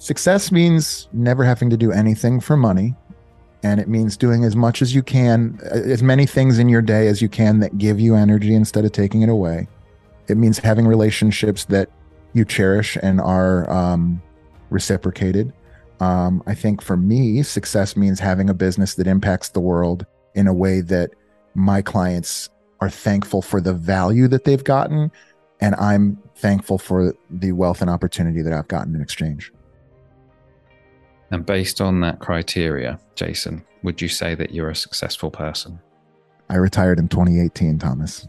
Success means never having to do anything for money. And it means doing as much as you can, as many things in your day as you can that give you energy instead of taking it away. It means having relationships that you cherish and are um, reciprocated. Um, I think for me, success means having a business that impacts the world in a way that my clients are thankful for the value that they've gotten. And I'm thankful for the wealth and opportunity that I've gotten in exchange. And based on that criteria, Jason, would you say that you're a successful person? I retired in 2018, Thomas.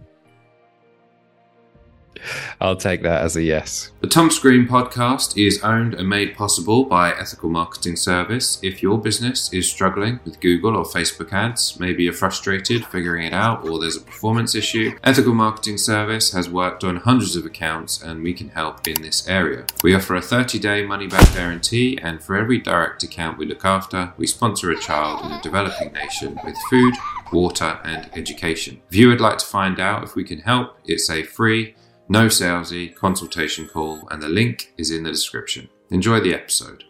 I'll take that as a yes. The Thomas Green podcast is owned and made possible by Ethical Marketing Service. If your business is struggling with Google or Facebook ads, maybe you're frustrated figuring it out or there's a performance issue, Ethical Marketing Service has worked on hundreds of accounts and we can help in this area. We offer a 30 day money back guarantee, and for every direct account we look after, we sponsor a child in a developing nation with food, water, and education. If you would like to find out if we can help, it's a free no salesy consultation call, and the link is in the description. Enjoy the episode.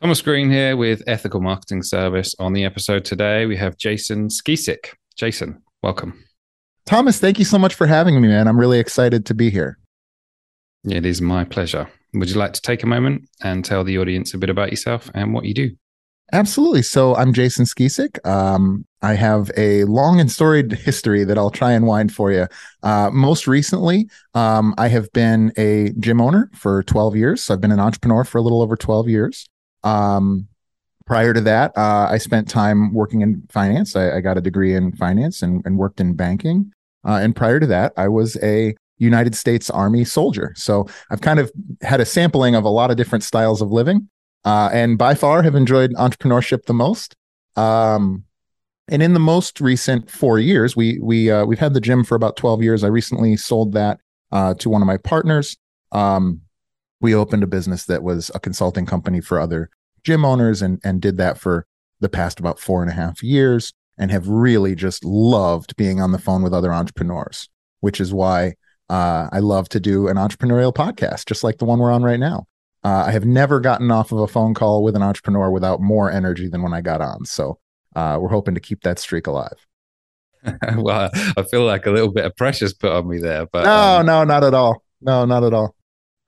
Thomas Green here with Ethical Marketing Service. On the episode today, we have Jason Skisic. Jason, welcome. Thomas, thank you so much for having me, man. I'm really excited to be here. It is my pleasure. Would you like to take a moment and tell the audience a bit about yourself and what you do? Absolutely. So I'm Jason Skisic. Um, I have a long and storied history that I'll try and wind for you. Uh, most recently, um, I have been a gym owner for 12 years. So I've been an entrepreneur for a little over 12 years. Um, prior to that, uh, I spent time working in finance. I, I got a degree in finance and, and worked in banking. Uh, and prior to that, I was a United States Army soldier. So I've kind of had a sampling of a lot of different styles of living uh, and by far have enjoyed entrepreneurship the most. Um, and in the most recent four years, we we uh, we've had the gym for about twelve years. I recently sold that uh, to one of my partners. Um, we opened a business that was a consulting company for other gym owners, and and did that for the past about four and a half years, and have really just loved being on the phone with other entrepreneurs, which is why uh, I love to do an entrepreneurial podcast, just like the one we're on right now. Uh, I have never gotten off of a phone call with an entrepreneur without more energy than when I got on. So uh, we're hoping to keep that streak alive. well, I feel like a little bit of pressure's put on me there, but no, um, no, not at all. No, not at all.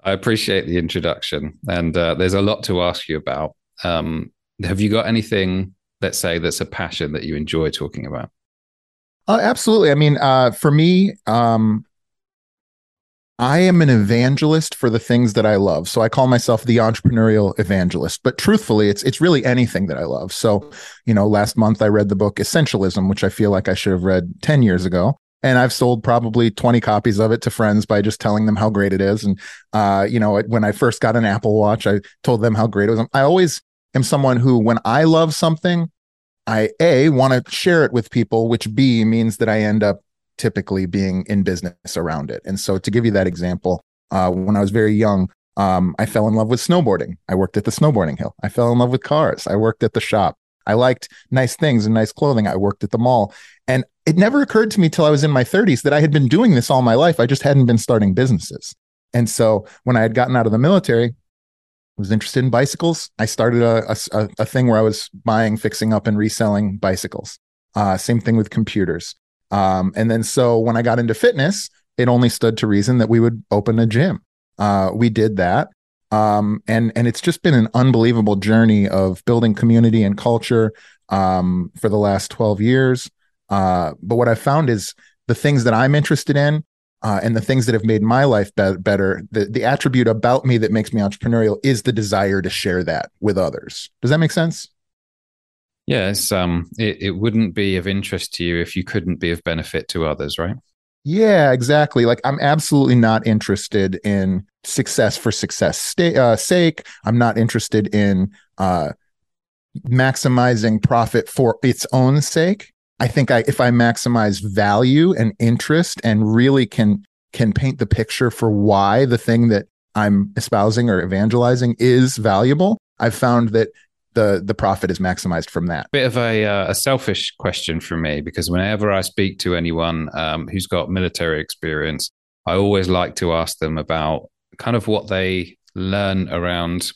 I appreciate the introduction, and uh, there's a lot to ask you about. Um, have you got anything, let's say, that's a passion that you enjoy talking about? Uh, absolutely. I mean, uh, for me, um, I am an evangelist for the things that I love. So I call myself the entrepreneurial evangelist. But truthfully, it's it's really anything that I love. So, you know, last month I read the book Essentialism, which I feel like I should have read 10 years ago. And I've sold probably 20 copies of it to friends by just telling them how great it is. And uh, you know, when I first got an Apple Watch, I told them how great it was. I always am someone who, when I love something, I A want to share it with people, which B means that I end up typically being in business around it. And so to give you that example, uh, when I was very young, um, I fell in love with snowboarding. I worked at the snowboarding hill. I fell in love with cars. I worked at the shop. I liked nice things and nice clothing. I worked at the mall. And it never occurred to me till I was in my 30s that I had been doing this all my life. I just hadn't been starting businesses. And so when I had gotten out of the military, was interested in bicycles. I started a, a, a thing where I was buying, fixing up, and reselling bicycles. Uh, same thing with computers. Um, and then so when I got into fitness, it only stood to reason that we would open a gym. Uh, we did that. Um, and and it's just been an unbelievable journey of building community and culture um, for the last 12 years. Uh, but what I found is the things that I'm interested in uh, and the things that have made my life be- better, the, the attribute about me that makes me entrepreneurial is the desire to share that with others. Does that make sense? Yes, um, it, it wouldn't be of interest to you if you couldn't be of benefit to others, right? Yeah, exactly. Like I'm absolutely not interested in success for success sta- uh, sake. I'm not interested in uh, maximizing profit for its own sake. I think I, if I maximize value and interest and really can can paint the picture for why the thing that I'm espousing or evangelizing is valuable, I've found that the the profit is maximized from that. Bit of a uh, a selfish question for me because whenever I speak to anyone um, who's got military experience, I always like to ask them about kind of what they learn around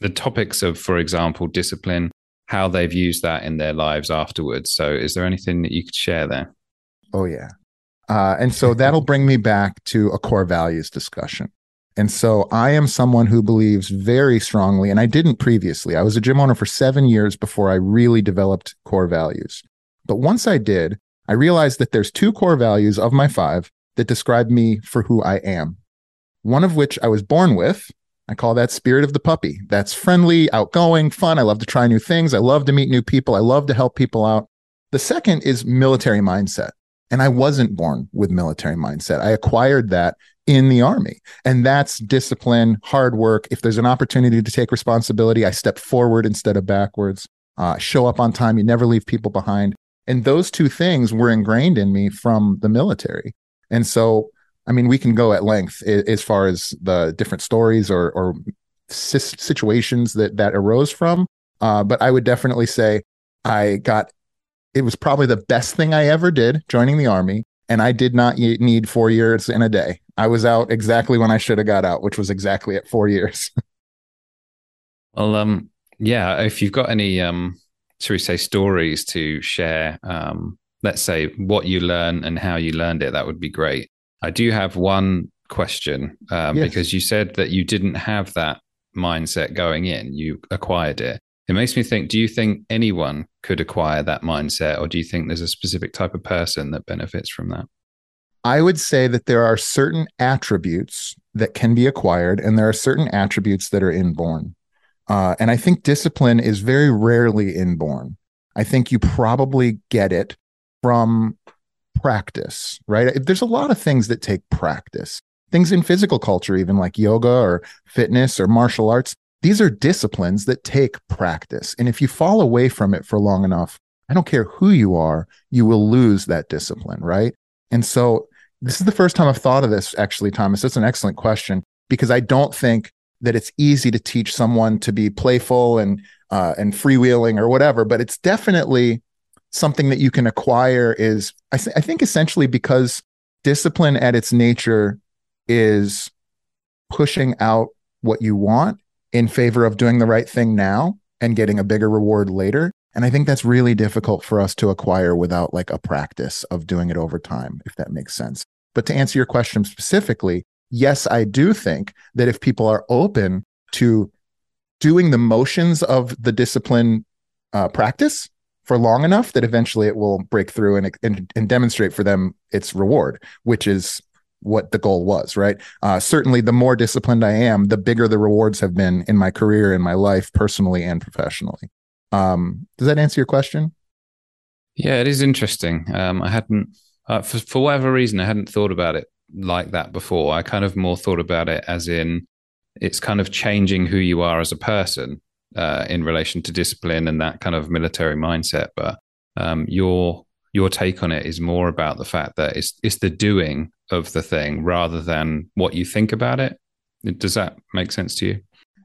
the topics of, for example, discipline, how they've used that in their lives afterwards. So, is there anything that you could share there? Oh yeah, uh, and so that'll bring me back to a core values discussion. And so I am someone who believes very strongly, and I didn't previously. I was a gym owner for seven years before I really developed core values. But once I did, I realized that there's two core values of my five that describe me for who I am. One of which I was born with. I call that spirit of the puppy. That's friendly, outgoing, fun. I love to try new things. I love to meet new people. I love to help people out. The second is military mindset. And I wasn't born with military mindset. I acquired that in the army. And that's discipline, hard work. If there's an opportunity to take responsibility, I step forward instead of backwards. Uh, show up on time. You never leave people behind. And those two things were ingrained in me from the military. And so, I mean, we can go at length as far as the different stories or, or situations that that arose from. Uh, but I would definitely say I got it was probably the best thing I ever did joining the army. And I did not need four years in a day. I was out exactly when I should have got out, which was exactly at four years. well, um, yeah, if you've got any, um, should we say, stories to share, um, let's say what you learned and how you learned it, that would be great. I do have one question um, yes. because you said that you didn't have that mindset going in, you acquired it. It makes me think do you think anyone could acquire that mindset, or do you think there's a specific type of person that benefits from that? I would say that there are certain attributes that can be acquired, and there are certain attributes that are inborn. Uh, and I think discipline is very rarely inborn. I think you probably get it from practice, right? There's a lot of things that take practice. Things in physical culture, even like yoga or fitness or martial arts, these are disciplines that take practice. And if you fall away from it for long enough, I don't care who you are, you will lose that discipline, right? And so this is the first time I've thought of this, actually, Thomas. That's an excellent question because I don't think that it's easy to teach someone to be playful and uh, and freewheeling or whatever, but it's definitely something that you can acquire. Is I, th- I think essentially because discipline at its nature is pushing out what you want in favor of doing the right thing now and getting a bigger reward later. And I think that's really difficult for us to acquire without like a practice of doing it over time, if that makes sense. But to answer your question specifically, yes, I do think that if people are open to doing the motions of the discipline uh, practice for long enough, that eventually it will break through and, and, and demonstrate for them its reward, which is what the goal was, right? Uh, certainly, the more disciplined I am, the bigger the rewards have been in my career, in my life, personally and professionally. Um, does that answer your question? Yeah, it is interesting. Um, I hadn't, uh, for, for whatever reason, I hadn't thought about it like that before. I kind of more thought about it as in it's kind of changing who you are as a person uh, in relation to discipline and that kind of military mindset. But um, your your take on it is more about the fact that it's it's the doing of the thing rather than what you think about it. Does that make sense to you?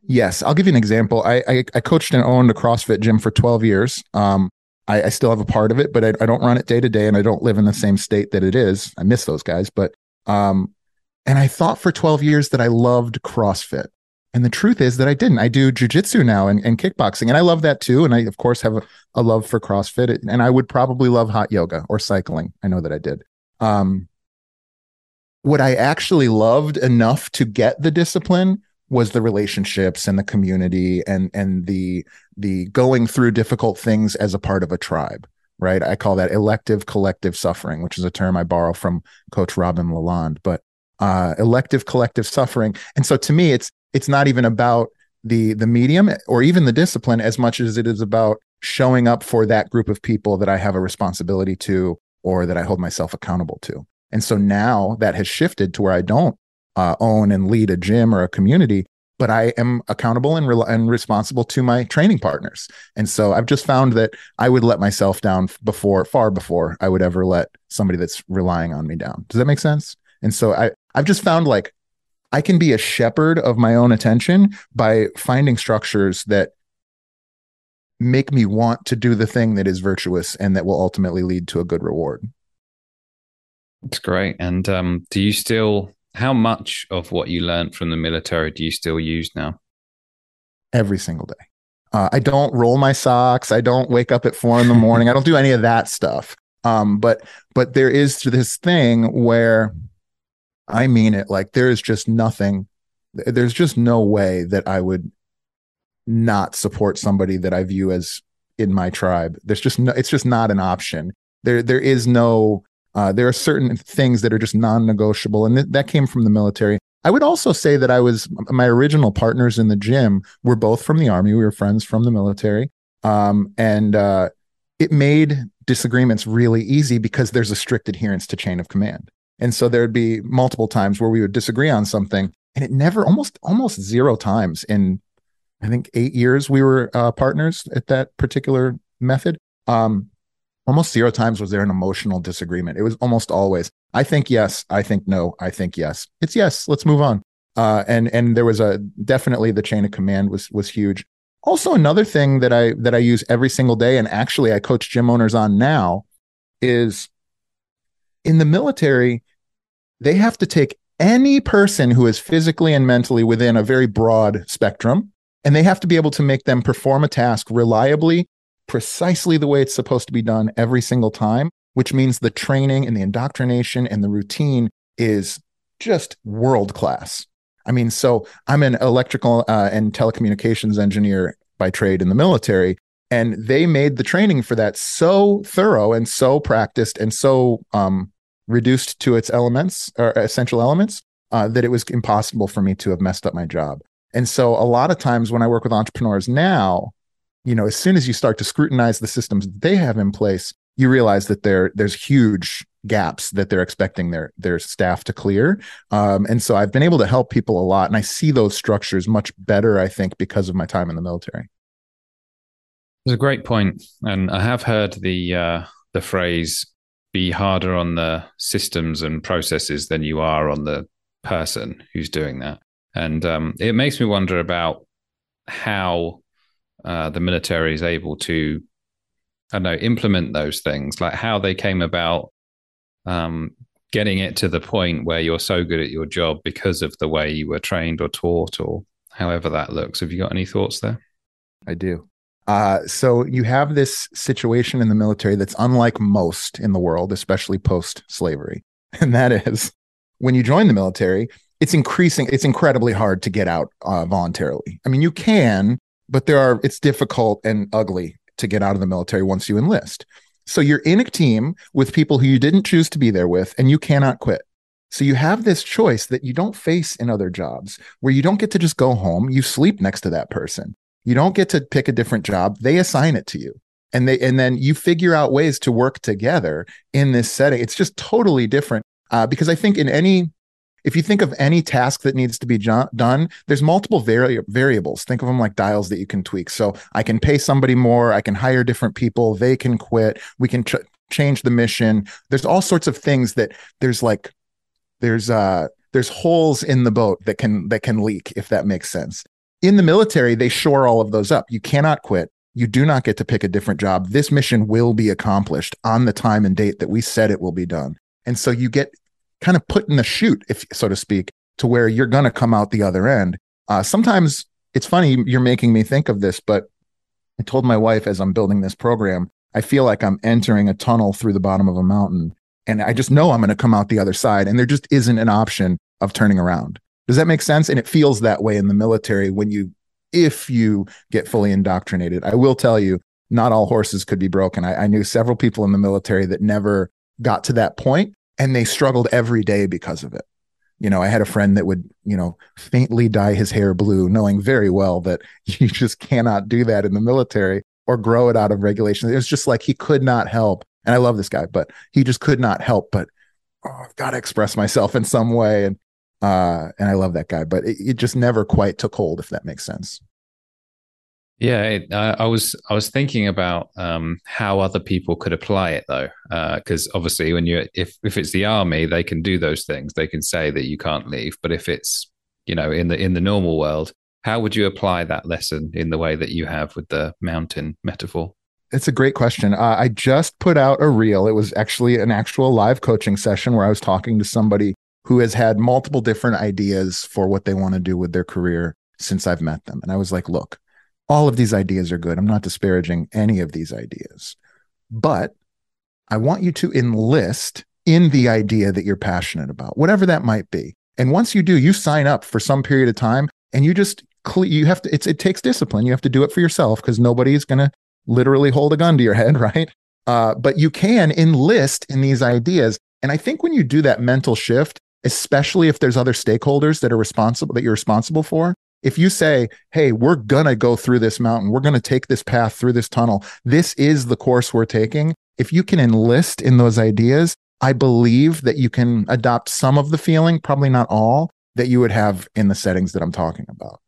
Yes, I'll give you an example. I I, I coached and owned a CrossFit gym for 12 years. Um, I, I still have a part of it, but I, I don't run it day to day, and I don't live in the same state that it is. I miss those guys, but um, and I thought for 12 years that I loved CrossFit. And the truth is that I didn't. I do jujitsu now and, and kickboxing, and I love that too. And I, of course, have a, a, love for CrossFit. And I would probably love hot yoga or cycling. I know that I did. Um, what I actually loved enough to get the discipline was the relationships and the community and and the the going through difficult things as a part of a tribe. Right. I call that elective collective suffering, which is a term I borrow from Coach Robin Lalonde. But uh, elective collective suffering. And so to me, it's it's not even about the the medium or even the discipline as much as it is about showing up for that group of people that I have a responsibility to or that I hold myself accountable to. And so now that has shifted to where I don't uh, own and lead a gym or a community, but I am accountable and, re- and responsible to my training partners. And so I've just found that I would let myself down before, far before I would ever let somebody that's relying on me down. Does that make sense? And so I, I've just found like I can be a shepherd of my own attention by finding structures that make me want to do the thing that is virtuous and that will ultimately lead to a good reward. That's great. And um, do you still, how much of what you learned from the military do you still use now? Every single day. Uh, I don't roll my socks. I don't wake up at four in the morning. I don't do any of that stuff. Um, but but there is this thing where I mean it. Like there is just nothing. There's just no way that I would not support somebody that I view as in my tribe. There's just no. It's just not an option. There there is no. Uh, there are certain things that are just non-negotiable, and th- that came from the military. I would also say that I was my original partners in the gym were both from the army. We were friends from the military, um, and uh, it made disagreements really easy because there's a strict adherence to chain of command. And so there'd be multiple times where we would disagree on something, and it never almost almost zero times in I think eight years we were uh, partners at that particular method. Um, almost zero times was there an emotional disagreement. It was almost always I think yes. I think no. I think yes. It's yes. Let's move on. Uh, and and there was a definitely the chain of command was was huge. Also, another thing that I that I use every single day, and actually I coach gym owners on now, is in the military, they have to take any person who is physically and mentally within a very broad spectrum, and they have to be able to make them perform a task reliably, precisely the way it's supposed to be done every single time which means the training and the indoctrination and the routine is just world class. I mean, so I'm an electrical uh, and telecommunications engineer by trade in the military, and they made the training for that so thorough and so practiced and so um, reduced to its elements or essential elements uh, that it was impossible for me to have messed up my job. And so, a lot of times when I work with entrepreneurs now, you know, as soon as you start to scrutinize the systems they have in place, you realize that there there's huge gaps that they're expecting their their staff to clear um, and so i've been able to help people a lot and i see those structures much better i think because of my time in the military it's a great point and i have heard the uh, the phrase be harder on the systems and processes than you are on the person who's doing that and um, it makes me wonder about how uh, the military is able to I don't know, implement those things, like how they came about, um, getting it to the point where you're so good at your job because of the way you were trained or taught, or however that looks. Have you got any thoughts there? I do. Uh, so you have this situation in the military that's unlike most in the world, especially post slavery. And that is when you join the military, it's increasing, it's incredibly hard to get out uh, voluntarily. I mean, you can, but there are, it's difficult and ugly to get out of the military once you enlist. So you're in a team with people who you didn't choose to be there with, and you cannot quit. So you have this choice that you don't face in other jobs where you don't get to just go home. You sleep next to that person. You don't get to pick a different job. They assign it to you. And they and then you figure out ways to work together in this setting. It's just totally different. Uh, because I think in any if you think of any task that needs to be jo- done, there's multiple vari- variables. Think of them like dials that you can tweak. So I can pay somebody more, I can hire different people, they can quit, we can ch- change the mission. There's all sorts of things that there's like there's uh there's holes in the boat that can that can leak if that makes sense. In the military, they shore all of those up. You cannot quit. You do not get to pick a different job. This mission will be accomplished on the time and date that we said it will be done. And so you get kind of put in the chute, if so to speak, to where you're going to come out the other end. Uh, sometimes it's funny you're making me think of this, but I told my wife as I'm building this program, I feel like I'm entering a tunnel through the bottom of a mountain, and I just know I'm going to come out the other side, and there just isn't an option of turning around. Does that make sense? And it feels that way in the military when you, if you get fully indoctrinated. I will tell you, not all horses could be broken. I, I knew several people in the military that never got to that point and they struggled every day because of it. You know, I had a friend that would, you know, faintly dye his hair blue, knowing very well that you just cannot do that in the military or grow it out of regulation. It was just like he could not help. And I love this guy, but he just could not help but oh, I've got to express myself in some way. And uh, and I love that guy, but it, it just never quite took hold, if that makes sense. Yeah, it, uh, I was I was thinking about um, how other people could apply it though, because uh, obviously when you if if it's the army, they can do those things. They can say that you can't leave, but if it's you know in the in the normal world, how would you apply that lesson in the way that you have with the mountain metaphor? It's a great question. Uh, I just put out a reel. It was actually an actual live coaching session where I was talking to somebody who has had multiple different ideas for what they want to do with their career since I've met them. And I was like, look, all of these ideas are good. I'm not disparaging any of these ideas, but I want you to enlist in the idea that you're passionate about, whatever that might be. And once you do, you sign up for some period of time and you just you have to it takes discipline. You have to do it for yourself because nobody's going to literally hold a gun to your head, right? Uh, but you can enlist in these ideas. And I think when you do that mental shift, especially if there's other stakeholders that are responsible that you're responsible for, if you say, Hey, we're going to go through this mountain, we're going to take this path through this tunnel, this is the course we're taking. If you can enlist in those ideas, I believe that you can adopt some of the feeling, probably not all, that you would have in the settings that I'm talking about.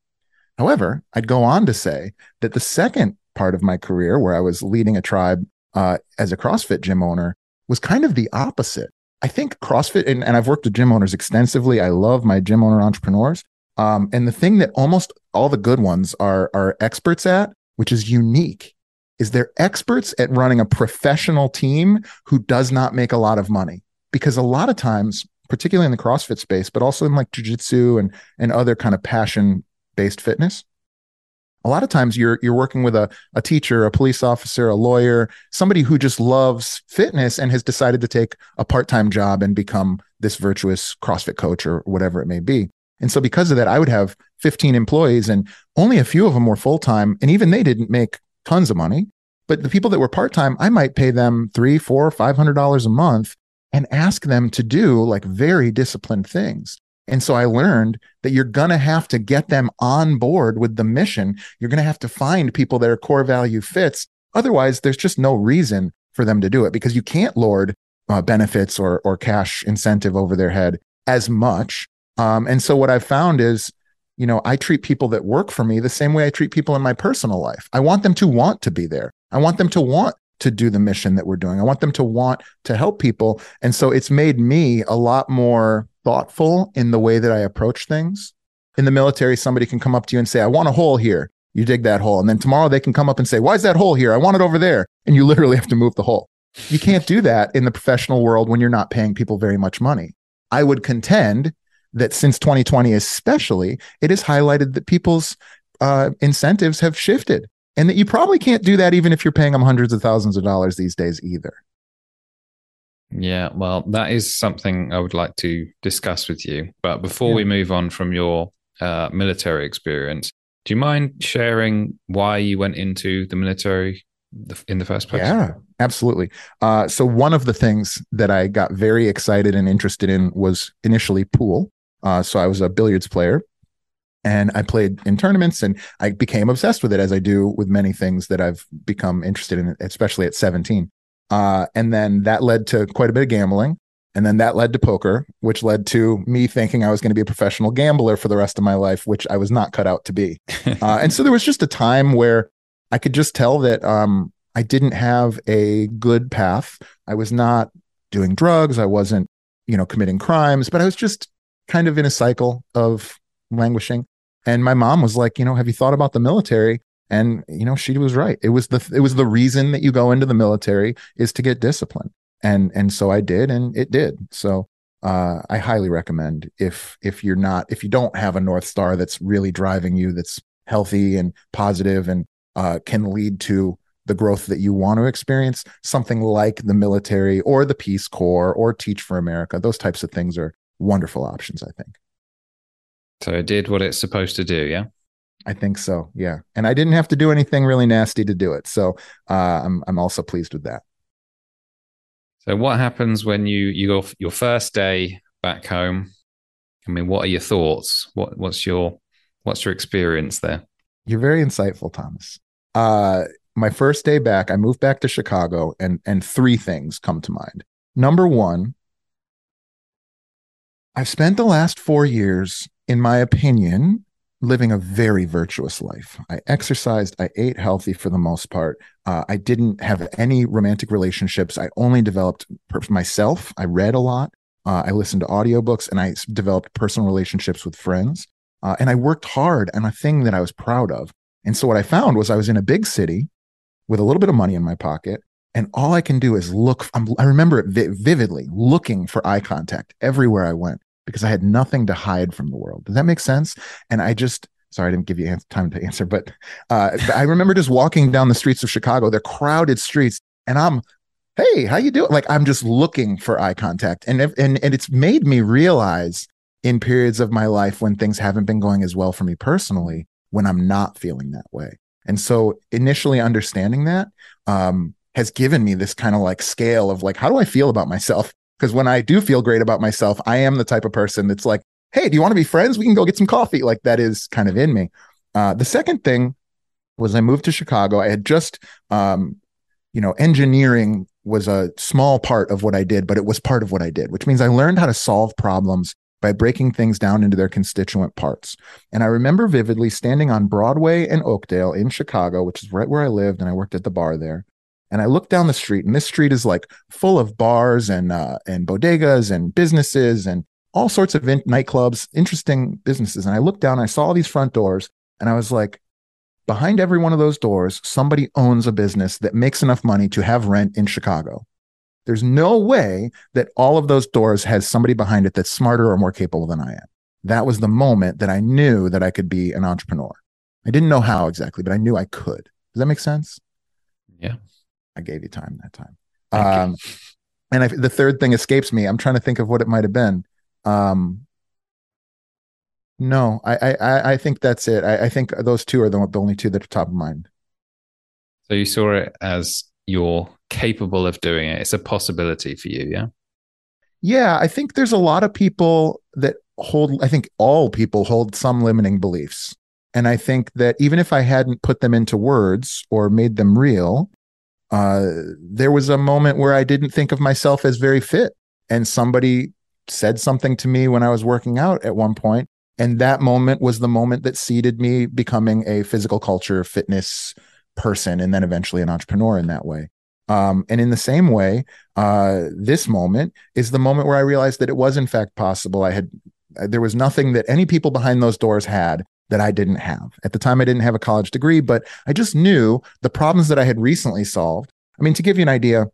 However, I'd go on to say that the second part of my career, where I was leading a tribe uh, as a CrossFit gym owner, was kind of the opposite. I think CrossFit, and, and I've worked with gym owners extensively. I love my gym owner entrepreneurs. Um, and the thing that almost all the good ones are are experts at, which is unique, is they're experts at running a professional team who does not make a lot of money. Because a lot of times, particularly in the CrossFit space, but also in like jujitsu and and other kind of passion based fitness, a lot of times you're you're working with a, a teacher, a police officer, a lawyer, somebody who just loves fitness and has decided to take a part-time job and become this virtuous CrossFit coach or whatever it may be. And so because of that, I would have 15 employees and only a few of them were full-time. And even they didn't make tons of money. But the people that were part-time, I might pay them three, four, five hundred dollars a month and ask them to do like very disciplined things. And so I learned that you're going to have to get them on board with the mission. You're going to have to find people that are core value fits. Otherwise, there's just no reason for them to do it because you can't lord uh, benefits or, or cash incentive over their head as much. Um, and so what I've found is, you know, I treat people that work for me the same way I treat people in my personal life. I want them to want to be there. I want them to want to do the mission that we're doing. I want them to want to help people. And so it's made me a lot more thoughtful in the way that I approach things. In the military, somebody can come up to you and say, I want a hole here. You dig that hole. And then tomorrow they can come up and say, Why is that hole here? I want it over there. And you literally have to move the hole. You can't do that in the professional world when you're not paying people very much money. I would contend that since 2020, especially, it has highlighted that people's uh, incentives have shifted and that you probably can't do that even if you're paying them hundreds of thousands of dollars these days either. Yeah, well, that is something I would like to discuss with you. But before yeah. we move on from your uh, military experience, do you mind sharing why you went into the military in the first place? Yeah, absolutely. Uh, so, one of the things that I got very excited and interested in was initially pool. Uh, so, I was a billiards player and I played in tournaments and I became obsessed with it as I do with many things that I've become interested in, especially at 17. Uh, and then that led to quite a bit of gambling. And then that led to poker, which led to me thinking I was going to be a professional gambler for the rest of my life, which I was not cut out to be. uh, and so there was just a time where I could just tell that um, I didn't have a good path. I was not doing drugs. I wasn't, you know, committing crimes, but I was just kind of in a cycle of languishing. And my mom was like, you know, have you thought about the military? And you know, she was right. It was the it was the reason that you go into the military is to get discipline. And and so I did, and it did. So uh, I highly recommend if if you're not if you don't have a north star that's really driving you, that's healthy and positive and uh, can lead to the growth that you want to experience, something like the military or the Peace Corps or Teach for America. Those types of things are wonderful options, I think. So it did what it's supposed to do, yeah. I think so. Yeah. And I didn't have to do anything really nasty to do it. So uh, I'm I'm also pleased with that. So what happens when you you go your first day back home? I mean, what are your thoughts? What what's your what's your experience there? You're very insightful, Thomas. Uh my first day back, I moved back to Chicago and and three things come to mind. Number 1, I've spent the last 4 years in my opinion living a very virtuous life. I exercised, I ate healthy for the most part. Uh, I didn't have any romantic relationships. I only developed myself. I read a lot. Uh, I listened to audiobooks and I developed personal relationships with friends. Uh, and I worked hard on a thing that I was proud of. And so what I found was I was in a big city with a little bit of money in my pocket. And all I can do is look. I'm, i remember it vi- vividly looking for eye contact everywhere I went because I had nothing to hide from the world. Does that make sense? And I just, sorry, I didn't give you time to answer, but uh, I remember just walking down the streets of Chicago. They're crowded streets, and I'm, hey, how you doing? Like I'm just looking for eye contact, and and and it's made me realize in periods of my life when things haven't been going as well for me personally, when I'm not feeling that way. And so initially understanding that um, has given me this kind of like scale of like, how do I feel about myself? Because when I do feel great about myself, I am the type of person that's like, hey, do you want to be friends? We can go get some coffee. Like that is kind of in me. Uh, the second thing was I moved to Chicago. I had just, um, you know, engineering was a small part of what I did, but it was part of what I did, which means I learned how to solve problems by breaking things down into their constituent parts. And I remember vividly standing on Broadway and Oakdale in Chicago, which is right where I lived, and I worked at the bar there. And I look down the street, and this street is like full of bars and uh, and bodegas and businesses and all sorts of in- nightclubs, interesting businesses. And I looked down, I saw these front doors, and I was like, behind every one of those doors, somebody owns a business that makes enough money to have rent in Chicago. There's no way that all of those doors has somebody behind it that's smarter or more capable than I am. That was the moment that I knew that I could be an entrepreneur. I didn't know how exactly, but I knew I could. Does that make sense? Yeah. I gave you time that time. Um, and I, the third thing escapes me. I'm trying to think of what it might have been. Um, no, I, I, I think that's it. I, I think those two are the, the only two that are top of mind. So you saw it as you're capable of doing it. It's a possibility for you, yeah? Yeah, I think there's a lot of people that hold, I think all people hold some limiting beliefs. And I think that even if I hadn't put them into words or made them real, uh, there was a moment where I didn't think of myself as very fit. And somebody said something to me when I was working out at one point, And that moment was the moment that seeded me becoming a physical culture fitness person and then eventually an entrepreneur in that way. Um, and in the same way, uh, this moment is the moment where I realized that it was in fact possible. I had uh, there was nothing that any people behind those doors had that I didn't have. At the time, I didn't have a college degree, but I just knew the problems that I had recently solved. I mean, to give you an idea,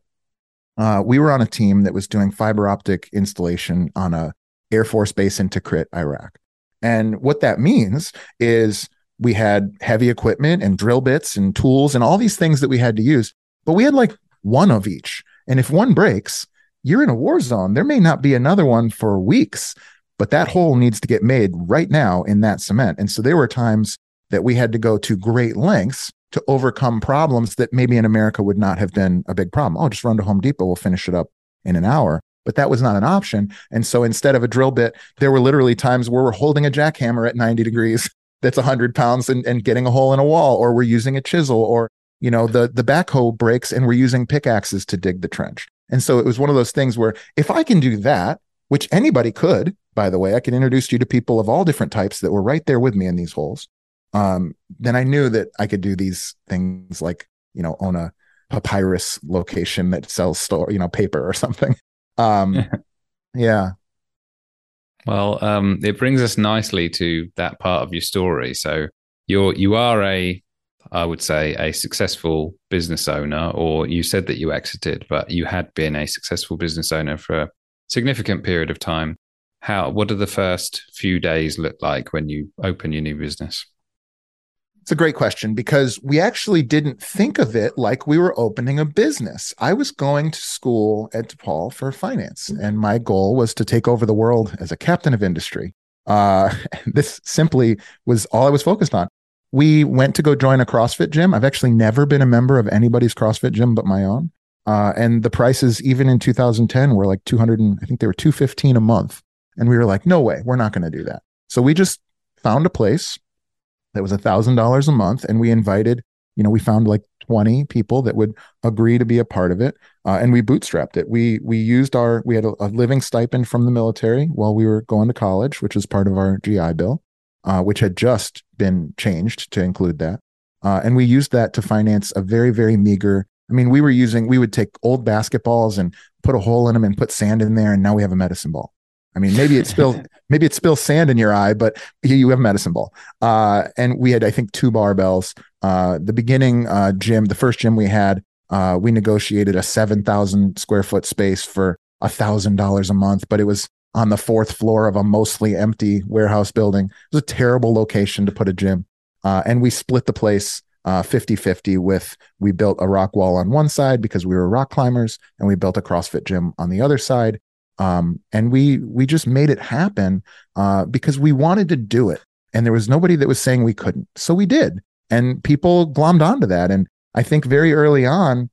uh, we were on a team that was doing fiber optic installation on a Air Force base in Tikrit, Iraq. And what that means is we had heavy equipment and drill bits and tools and all these things that we had to use, but we had like one of each. And if one breaks, you're in a war zone. There may not be another one for weeks, but that hole needs to get made right now in that cement. And so there were times that we had to go to great lengths to overcome problems that maybe in America would not have been a big problem. Oh, just run to Home Depot, we'll finish it up in an hour. But that was not an option. And so instead of a drill bit, there were literally times where we're holding a jackhammer at 90 degrees that's 100 pounds and, and getting a hole in a wall, or we're using a chisel, or you know the the backhoe breaks and we're using pickaxes to dig the trench. And so it was one of those things where if I can do that, which anybody could, by the way, I can introduce you to people of all different types that were right there with me in these holes. Um, then I knew that I could do these things like you know own a papyrus location that sells store you know paper or something. Um, yeah, well, um, it brings us nicely to that part of your story. So you're you are a, I would say, a successful business owner, or you said that you exited, but you had been a successful business owner for a significant period of time. How? What do the first few days look like when you open your new business? It's a great question because we actually didn't think of it like we were opening a business. I was going to school at DePaul for finance, and my goal was to take over the world as a captain of industry. Uh, this simply was all I was focused on. We went to go join a CrossFit gym. I've actually never been a member of anybody's CrossFit gym but my own. Uh, and the prices, even in 2010, were like 200 and I think they were 215 a month. And we were like, no way, we're not going to do that. So we just found a place that was a thousand dollars a month and we invited you know we found like 20 people that would agree to be a part of it uh, and we bootstrapped it. We we used our we had a, a, living stipend from the military while we were going to college which was part of our gi bill uh, which had just been changed to include that. Uh, and we used that to finance a very very meager i mean we were using we would take old basketballs and put a hole in them and put sand in there and now we have a medicine ball I mean, maybe it spills maybe it spills sand in your eye, but here you have a medicine ball. Uh, and we had, I think, two barbells. Uh, the beginning uh, gym, the first gym we had, uh, we negotiated a seven thousand square foot space for a thousand dollars a month, but it was on the fourth floor of a mostly empty warehouse building. It was a terrible location to put a gym. Uh, and we split the place uh, 50 50 with we built a rock wall on one side because we were rock climbers and we built a CrossFit gym on the other side. Um, and we we just made it happen uh, because we wanted to do it. And there was nobody that was saying we couldn't. So we did. And people glommed onto that. And I think very early on,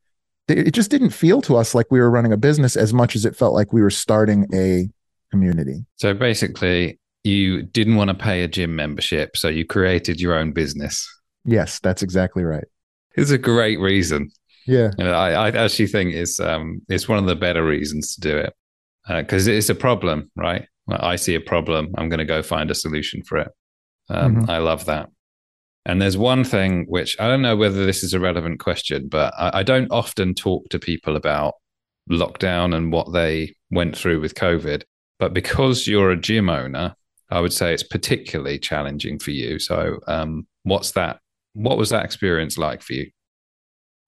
it just didn't feel to us like we were running a business as much as it felt like we were starting a community. So basically, you didn't want to pay a gym membership, so you created your own business. Yes, that's exactly right. It's a great reason. Yeah, I, I, actually think it's um it's one of the better reasons to do it because uh, it's a problem, right? I see a problem. I'm going to go find a solution for it. Um, mm-hmm. I love that. And there's one thing which I don't know whether this is a relevant question, but I, I don't often talk to people about lockdown and what they went through with COVID. But because you're a gym owner, I would say it's particularly challenging for you. So, um, what's that? What was that experience like for you?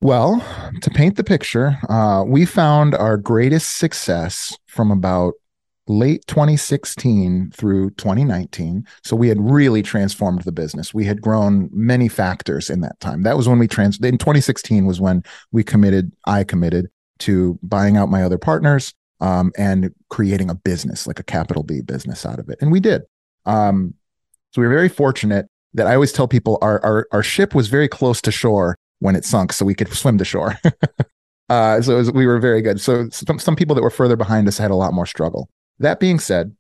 Well, to paint the picture, uh, we found our greatest success from about late 2016 through 2019. So we had really transformed the business. We had grown many factors in that time. That was when we trans in 2016 was when we committed, I committed to buying out my other partners um, and creating a business, like a capital B business out of it. And we did. Um, so we were very fortunate that I always tell people our, our, our ship was very close to shore when it sunk, so we could swim to shore. uh, so was, we were very good. So some, some people that were further behind us had a lot more struggle. That being said,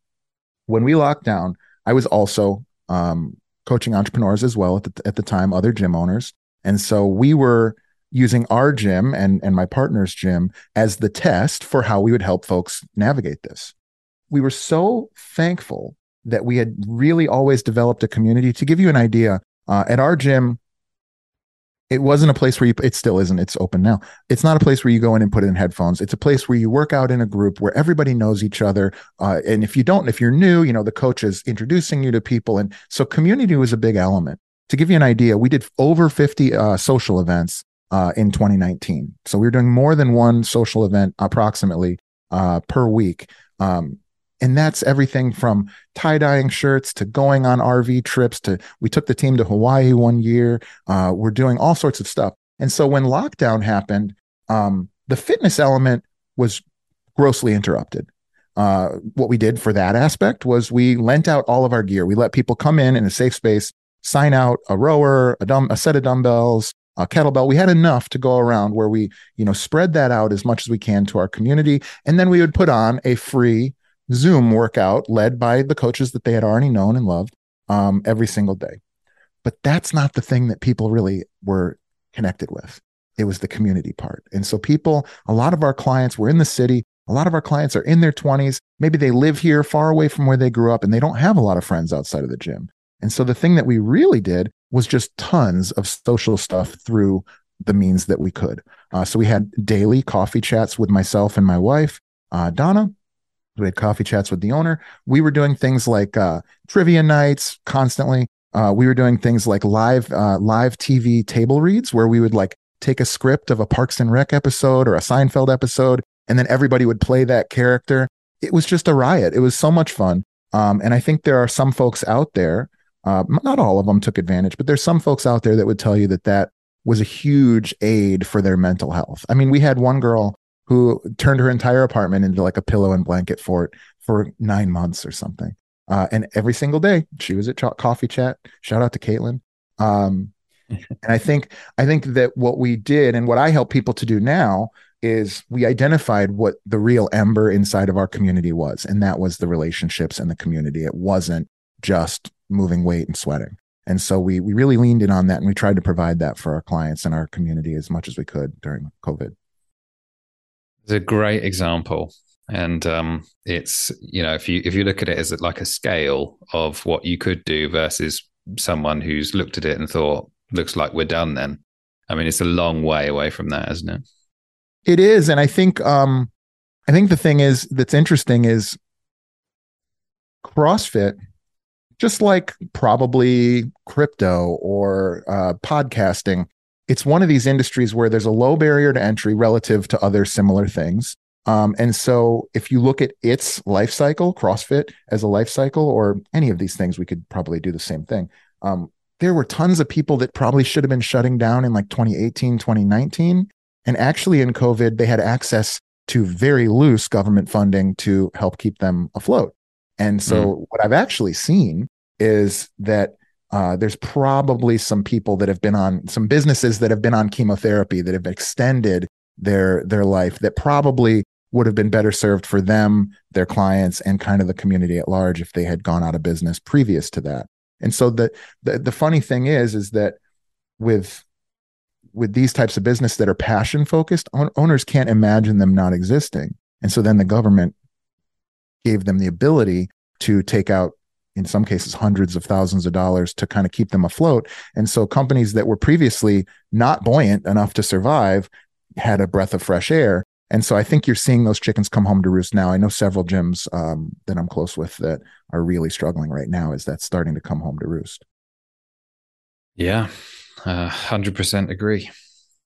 when we locked down, I was also um, coaching entrepreneurs as well at the, at the time, other gym owners. And so we were using our gym and, and my partner's gym as the test for how we would help folks navigate this. We were so thankful that we had really always developed a community. To give you an idea, uh, at our gym, it wasn't a place where you it still isn't it's open now. It's not a place where you go in and put in headphones. It's a place where you work out in a group where everybody knows each other uh, and if you don't if you're new you know the coach is introducing you to people and so community was a big element. To give you an idea we did over 50 uh, social events uh, in 2019 so we were doing more than one social event approximately uh, per week. Um, and that's everything from tie dyeing shirts to going on RV trips to we took the team to Hawaii one year. Uh, we're doing all sorts of stuff. And so when lockdown happened, um, the fitness element was grossly interrupted. Uh, what we did for that aspect was we lent out all of our gear. We let people come in in a safe space, sign out a rower, a, dumb, a set of dumbbells, a kettlebell. We had enough to go around where we, you know, spread that out as much as we can to our community, and then we would put on a free Zoom workout led by the coaches that they had already known and loved um, every single day. But that's not the thing that people really were connected with. It was the community part. And so, people, a lot of our clients were in the city. A lot of our clients are in their 20s. Maybe they live here far away from where they grew up and they don't have a lot of friends outside of the gym. And so, the thing that we really did was just tons of social stuff through the means that we could. Uh, so, we had daily coffee chats with myself and my wife, uh, Donna. We had coffee chats with the owner. We were doing things like uh, trivia nights constantly. Uh, we were doing things like live uh, live TV table reads, where we would like take a script of a Parks and Rec episode or a Seinfeld episode, and then everybody would play that character. It was just a riot. It was so much fun. Um, and I think there are some folks out there, uh, not all of them took advantage, but there's some folks out there that would tell you that that was a huge aid for their mental health. I mean, we had one girl who turned her entire apartment into like a pillow and blanket fort for nine months or something. Uh, and every single day she was at ch- coffee chat. Shout out to Caitlin. Um, and I think I think that what we did and what I help people to do now is we identified what the real ember inside of our community was, and that was the relationships and the community. It wasn't just moving weight and sweating. And so we we really leaned in on that and we tried to provide that for our clients and our community as much as we could during COVID. It's a great example. And um, it's, you know, if you if you look at it as like a scale of what you could do versus someone who's looked at it and thought, looks like we're done then. I mean, it's a long way away from that, isn't it? It is. And I think um I think the thing is that's interesting is CrossFit, just like probably crypto or uh, podcasting, it's one of these industries where there's a low barrier to entry relative to other similar things. Um, and so if you look at its life cycle, CrossFit as a life cycle, or any of these things, we could probably do the same thing. Um, there were tons of people that probably should have been shutting down in like 2018, 2019. And actually, in COVID, they had access to very loose government funding to help keep them afloat. And so, mm. what I've actually seen is that uh, there's probably some people that have been on some businesses that have been on chemotherapy that have extended their their life that probably would have been better served for them, their clients, and kind of the community at large if they had gone out of business previous to that. And so the the, the funny thing is, is that with with these types of business that are passion focused, owners can't imagine them not existing. And so then the government gave them the ability to take out in some cases hundreds of thousands of dollars to kind of keep them afloat and so companies that were previously not buoyant enough to survive had a breath of fresh air and so I think you're seeing those chickens come home to roost now. I know several gyms um, that I'm close with that are really struggling right now as that's starting to come home to roost. Yeah, hundred percent agree.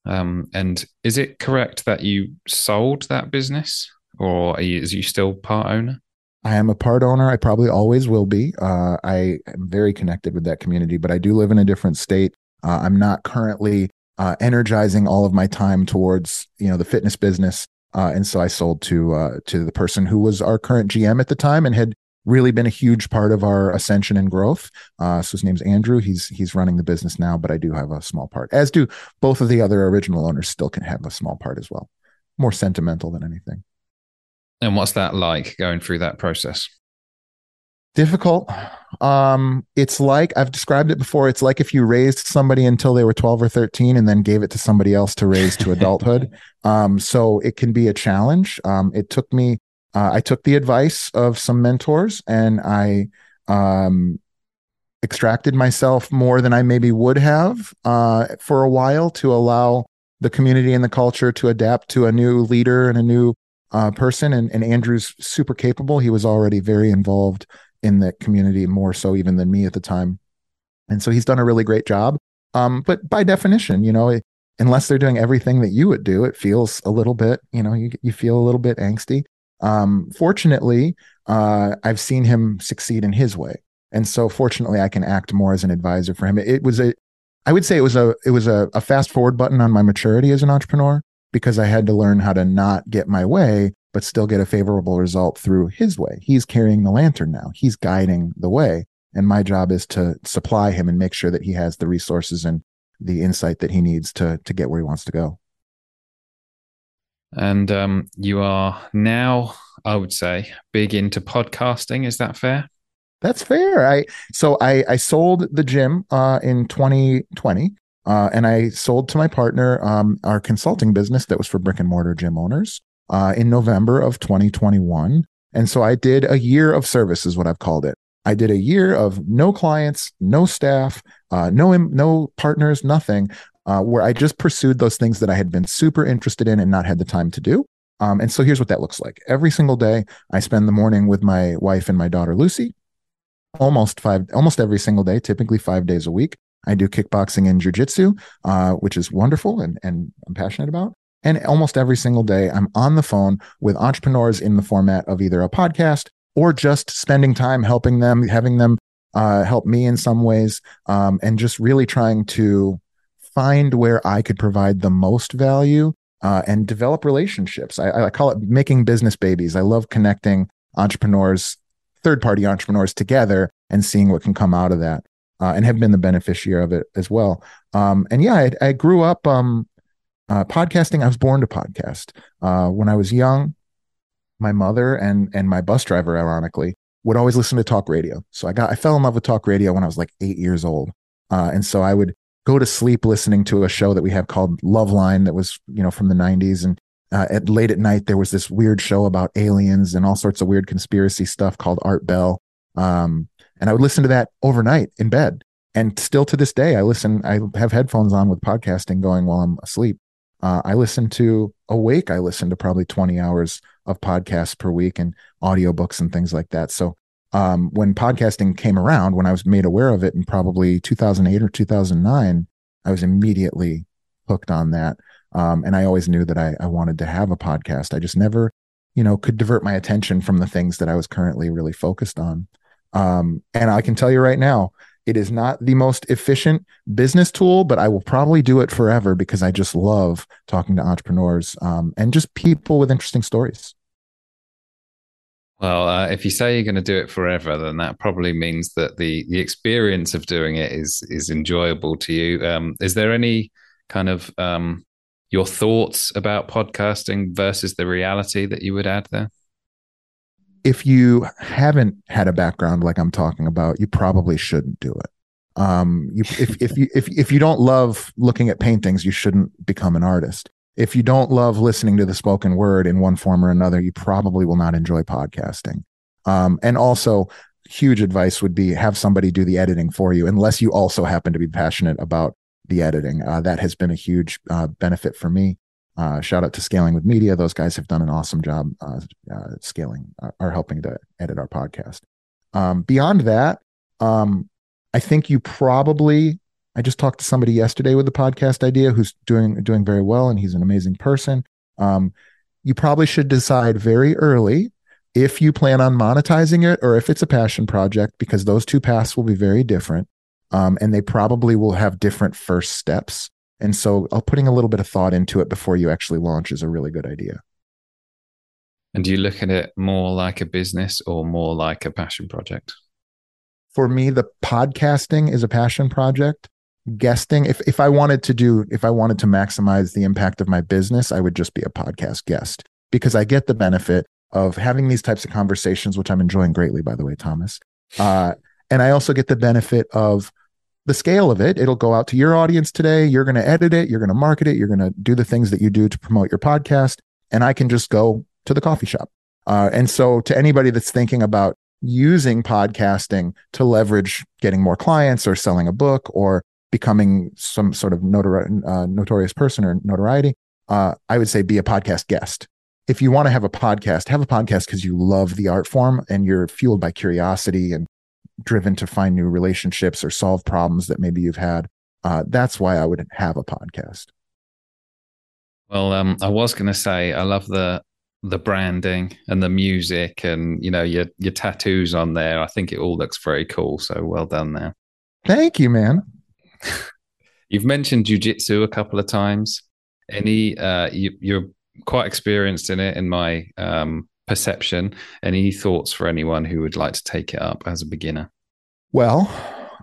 Um, and is it correct that you sold that business, or are you, is you still part owner? I am a part owner. I probably always will be. Uh, I am very connected with that community, but I do live in a different state. Uh, I'm not currently uh, energizing all of my time towards you know the fitness business uh, and so I sold to uh, to the person who was our current GM at the time and had really been a huge part of our ascension and growth. Uh, so his name's Andrew. He's he's running the business now, but I do have a small part. As do both of the other original owners. Still can have a small part as well. More sentimental than anything. And what's that like going through that process? difficult. Um it's like i've described it before it's like if you raised somebody until they were 12 or 13 and then gave it to somebody else to raise to adulthood. Um so it can be a challenge. Um it took me uh, i took the advice of some mentors and i um extracted myself more than i maybe would have uh for a while to allow the community and the culture to adapt to a new leader and a new uh, person and, and andrew's super capable he was already very involved in the community more so even than me at the time. And so he's done a really great job. Um, but by definition, you know, unless they're doing everything that you would do, it feels a little bit, you know, you, you feel a little bit angsty. Um, fortunately, uh, I've seen him succeed in his way. And so fortunately, I can act more as an advisor for him. It, it was a, I would say it was a, it was a, a fast forward button on my maturity as an entrepreneur because I had to learn how to not get my way but still get a favorable result through his way. He's carrying the lantern now. He's guiding the way. And my job is to supply him and make sure that he has the resources and the insight that he needs to to get where he wants to go. And um, you are now, I would say, big into podcasting. Is that fair? That's fair. I so I I sold the gym uh, in 2020, uh, and I sold to my partner um, our consulting business that was for brick and mortar gym owners uh, in November of 2021. And so I did a year of service, is what I've called it. I did a year of no clients, no staff, uh, no no partners, nothing, uh, where I just pursued those things that I had been super interested in and not had the time to do. Um, and so here's what that looks like. Every single day, I spend the morning with my wife and my daughter Lucy. Almost five, almost every single day, typically five days a week. I do kickboxing and jujitsu, uh, which is wonderful and, and I'm passionate about. And almost every single day, I'm on the phone with entrepreneurs in the format of either a podcast or just spending time helping them, having them uh, help me in some ways, um, and just really trying to find where I could provide the most value uh, and develop relationships. I, I call it making business babies. I love connecting entrepreneurs, third party entrepreneurs together and seeing what can come out of that. Uh, and have been the beneficiary of it as well. Um, and yeah, I, I grew up um, uh, podcasting, I was born to podcast. Uh, when I was young, my mother and and my bus driver, ironically, would always listen to talk radio. So I got I fell in love with talk radio when I was like eight years old, uh, and so I would go to sleep listening to a show that we have called Loveline that was you know from the '90s, and uh, at late at night there was this weird show about aliens and all sorts of weird conspiracy stuff called Art Bell, um, and I would listen to that overnight in bed. And still to this day, I listen. I have headphones on with podcasting going while I'm asleep. Uh, I listen to awake. I listen to probably 20 hours of podcasts per week and audiobooks and things like that. So um, when podcasting came around, when I was made aware of it in probably 2008 or 2009, I was immediately hooked on that. Um, and I always knew that I, I wanted to have a podcast. I just never, you know, could divert my attention from the things that I was currently really focused on. Um, and I can tell you right now, it is not the most efficient business tool, but I will probably do it forever because I just love talking to entrepreneurs um, and just people with interesting stories. Well, uh, if you say you're going to do it forever, then that probably means that the the experience of doing it is is enjoyable to you. Um, is there any kind of um, your thoughts about podcasting versus the reality that you would add there? If you haven't had a background like I'm talking about, you probably shouldn't do it. Um, you, if if you if if you don't love looking at paintings, you shouldn't become an artist. If you don't love listening to the spoken word in one form or another, you probably will not enjoy podcasting. Um, and also, huge advice would be have somebody do the editing for you, unless you also happen to be passionate about the editing. Uh, that has been a huge uh, benefit for me. Uh, shout out to Scaling with Media. Those guys have done an awesome job uh, uh, scaling, uh, are helping to edit our podcast. Um, beyond that, um, I think you probably. I just talked to somebody yesterday with the podcast idea who's doing doing very well, and he's an amazing person. Um, you probably should decide very early if you plan on monetizing it or if it's a passion project, because those two paths will be very different, um, and they probably will have different first steps. And so putting a little bit of thought into it before you actually launch is a really good idea. And do you look at it more like a business or more like a passion project? For me, the podcasting is a passion project. Guesting, if, if I wanted to do, if I wanted to maximize the impact of my business, I would just be a podcast guest because I get the benefit of having these types of conversations, which I'm enjoying greatly, by the way, Thomas. Uh, and I also get the benefit of the scale of it. It'll go out to your audience today. You're going to edit it. You're going to market it. You're going to do the things that you do to promote your podcast. And I can just go to the coffee shop. Uh, and so, to anybody that's thinking about using podcasting to leverage getting more clients or selling a book or becoming some sort of notori- uh, notorious person or notoriety, uh, I would say be a podcast guest. If you want to have a podcast, have a podcast because you love the art form and you're fueled by curiosity and driven to find new relationships or solve problems that maybe you've had. Uh, that's why I would have a podcast. Well, um, I was going to say I love the the branding and the music and you know your your tattoos on there. I think it all looks very cool. So well done there. Thank you, man. You've mentioned jujitsu a couple of times. Any uh, you, you're quite experienced in it in my um, perception. Any thoughts for anyone who would like to take it up as a beginner? Well,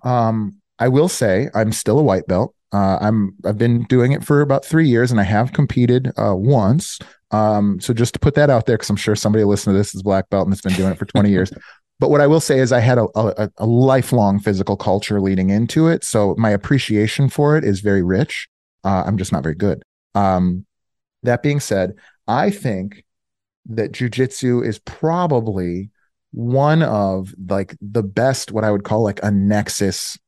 um, I will say I'm still a white belt. Uh, I'm I've been doing it for about three years, and I have competed uh, once. Um, so just to put that out there, because I'm sure somebody listening to this is black belt and has been doing it for 20 years. But what I will say is I had a, a, a lifelong physical culture leading into it, so my appreciation for it is very rich. Uh, I'm just not very good. Um, that being said, I think that jujitsu is probably one of like the best, what I would call like a nexus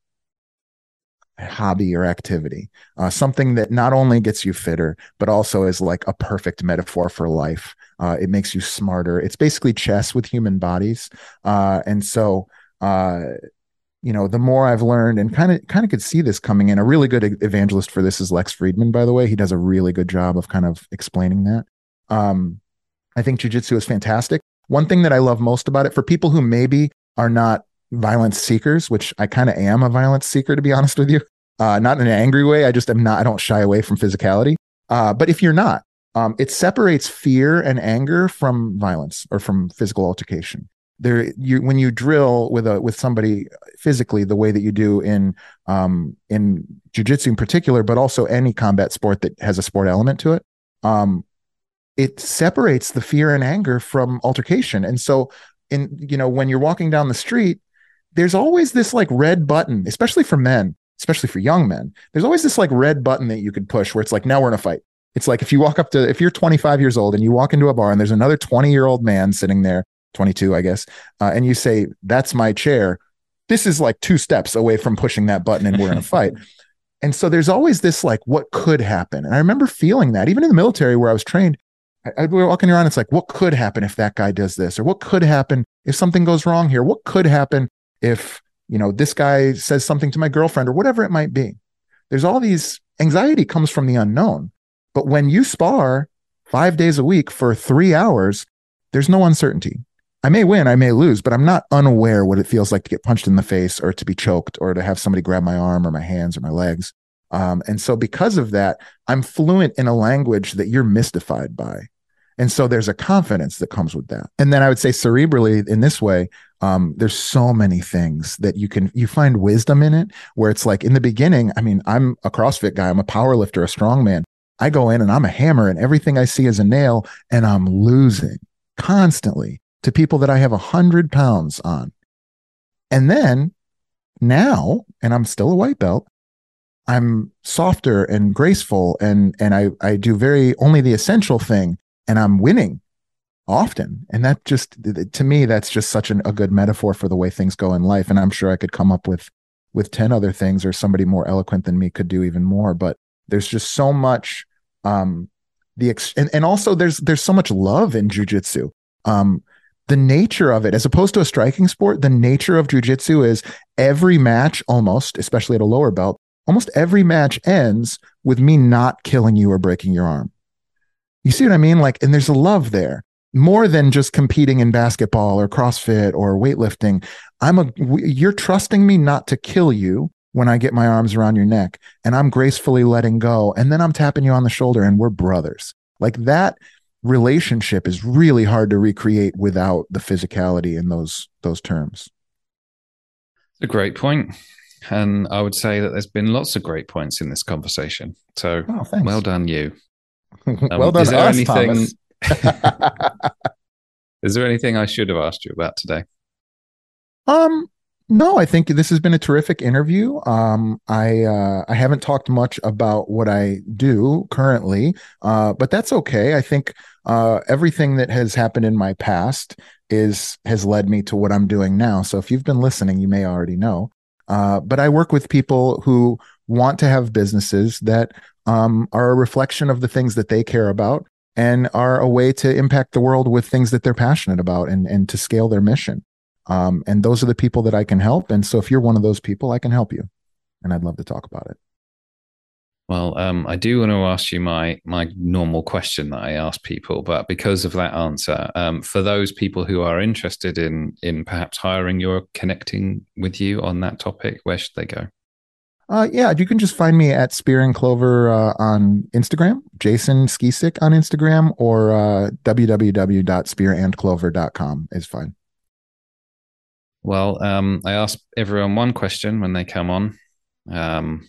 hobby or activity, uh, something that not only gets you fitter, but also is like a perfect metaphor for life. Uh, it makes you smarter. It's basically chess with human bodies. Uh, and so, uh, you know, the more I've learned and kind of kind of could see this coming in. A really good evangelist for this is Lex Fridman, by the way. He does a really good job of kind of explaining that. Um, I think jujitsu is fantastic. One thing that I love most about it for people who maybe are not violence seekers, which I kind of am a violence seeker, to be honest with you, uh, not in an angry way. I just am not, I don't shy away from physicality. Uh, but if you're not, um, it separates fear and anger from violence or from physical altercation. There, you when you drill with a with somebody physically the way that you do in um, in jujitsu in particular, but also any combat sport that has a sport element to it. Um, it separates the fear and anger from altercation. And so, in you know, when you're walking down the street, there's always this like red button, especially for men, especially for young men. There's always this like red button that you could push where it's like, now we're in a fight. It's like if you walk up to, if you're 25 years old and you walk into a bar and there's another 20 year old man sitting there, 22, I guess, uh, and you say, that's my chair. This is like two steps away from pushing that button and we're in a fight. And so there's always this like, what could happen? And I remember feeling that even in the military where I was trained, I, we're walking around. It's like, what could happen if that guy does this, or what could happen if something goes wrong here? What could happen if you know this guy says something to my girlfriend, or whatever it might be? There's all these anxiety comes from the unknown. But when you spar five days a week for three hours, there's no uncertainty. I may win, I may lose, but I'm not unaware what it feels like to get punched in the face or to be choked or to have somebody grab my arm or my hands or my legs. Um, and so, because of that, I'm fluent in a language that you're mystified by. And so there's a confidence that comes with that. And then I would say cerebrally in this way, um, there's so many things that you can you find wisdom in it where it's like in the beginning, I mean, I'm a CrossFit guy, I'm a power lifter, a strongman. I go in and I'm a hammer and everything I see is a nail and I'm losing constantly to people that I have a hundred pounds on. And then now, and I'm still a white belt, I'm softer and graceful and and I I do very only the essential thing and I'm winning often. And that just to me that's just such an, a good metaphor for the way things go in life and I'm sure I could come up with with 10 other things or somebody more eloquent than me could do even more, but there's just so much um the ex- and, and also there's there's so much love in jujitsu. Um the nature of it, as opposed to a striking sport, the nature of jujitsu is every match, almost, especially at a lower belt, almost every match ends with me not killing you or breaking your arm. You see what I mean? Like, and there's a love there more than just competing in basketball or CrossFit or weightlifting. I'm a, you're trusting me not to kill you when I get my arms around your neck and I'm gracefully letting go. And then I'm tapping you on the shoulder and we're brothers. Like that relationship is really hard to recreate without the physicality in those those terms. A great point. And I would say that there's been lots of great points in this conversation. So oh, well done, you. Um, well done, is there us, anything, is there anything I should have asked you about today? Um, no, I think this has been a terrific interview. Um, I uh, I haven't talked much about what I do currently, uh, but that's okay. I think uh, everything that has happened in my past is has led me to what I'm doing now. So if you've been listening, you may already know. Uh, but I work with people who want to have businesses that um, are a reflection of the things that they care about and are a way to impact the world with things that they're passionate about and, and to scale their mission. Um, and those are the people that I can help. And so if you're one of those people, I can help you. And I'd love to talk about it. Well, um, I do want to ask you my my normal question that I ask people, but because of that answer, um, for those people who are interested in in perhaps hiring you or connecting with you on that topic, where should they go? Uh, yeah, you can just find me at Spear and Clover uh, on Instagram, Jason Skisick on Instagram, or uh, www.spearandclover.com is fine. Well, um, I ask everyone one question when they come on. Um,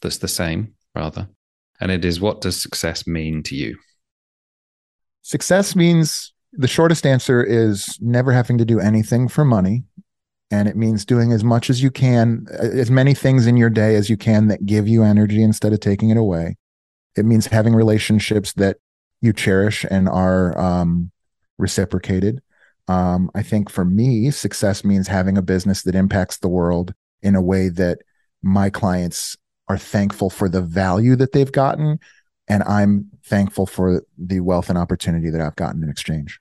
that's the same rather. And it is what does success mean to you? Success means the shortest answer is never having to do anything for money. And it means doing as much as you can, as many things in your day as you can that give you energy instead of taking it away. It means having relationships that you cherish and are um, reciprocated. Um, I think for me, success means having a business that impacts the world in a way that my clients are thankful for the value that they've gotten and i'm thankful for the wealth and opportunity that i've gotten in exchange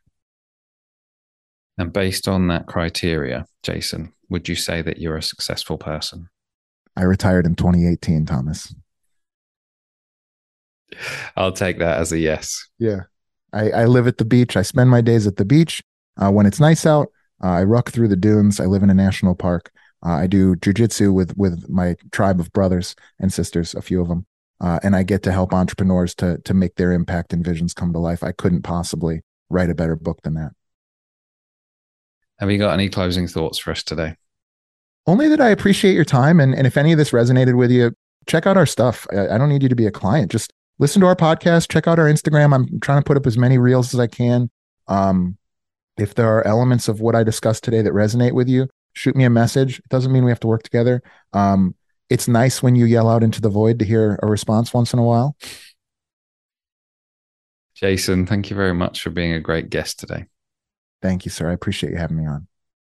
and based on that criteria jason would you say that you're a successful person? I retired in 2018 thomas. I'll take that as a yes. Yeah. I, I live at the beach. I spend my days at the beach. Uh, when it's nice out uh, i ruck through the dunes. I live in a national park. Uh, I do jujitsu with with my tribe of brothers and sisters, a few of them, uh, and I get to help entrepreneurs to to make their impact and visions come to life. I couldn't possibly write a better book than that. Have you got any closing thoughts for us today? Only that I appreciate your time, and and if any of this resonated with you, check out our stuff. I, I don't need you to be a client. Just listen to our podcast. Check out our Instagram. I'm trying to put up as many reels as I can. Um, if there are elements of what I discussed today that resonate with you, shoot me a message. It doesn't mean we have to work together. Um, it's nice when you yell out into the void to hear a response once in a while. Jason, thank you very much for being a great guest today. Thank you, sir. I appreciate you having me on.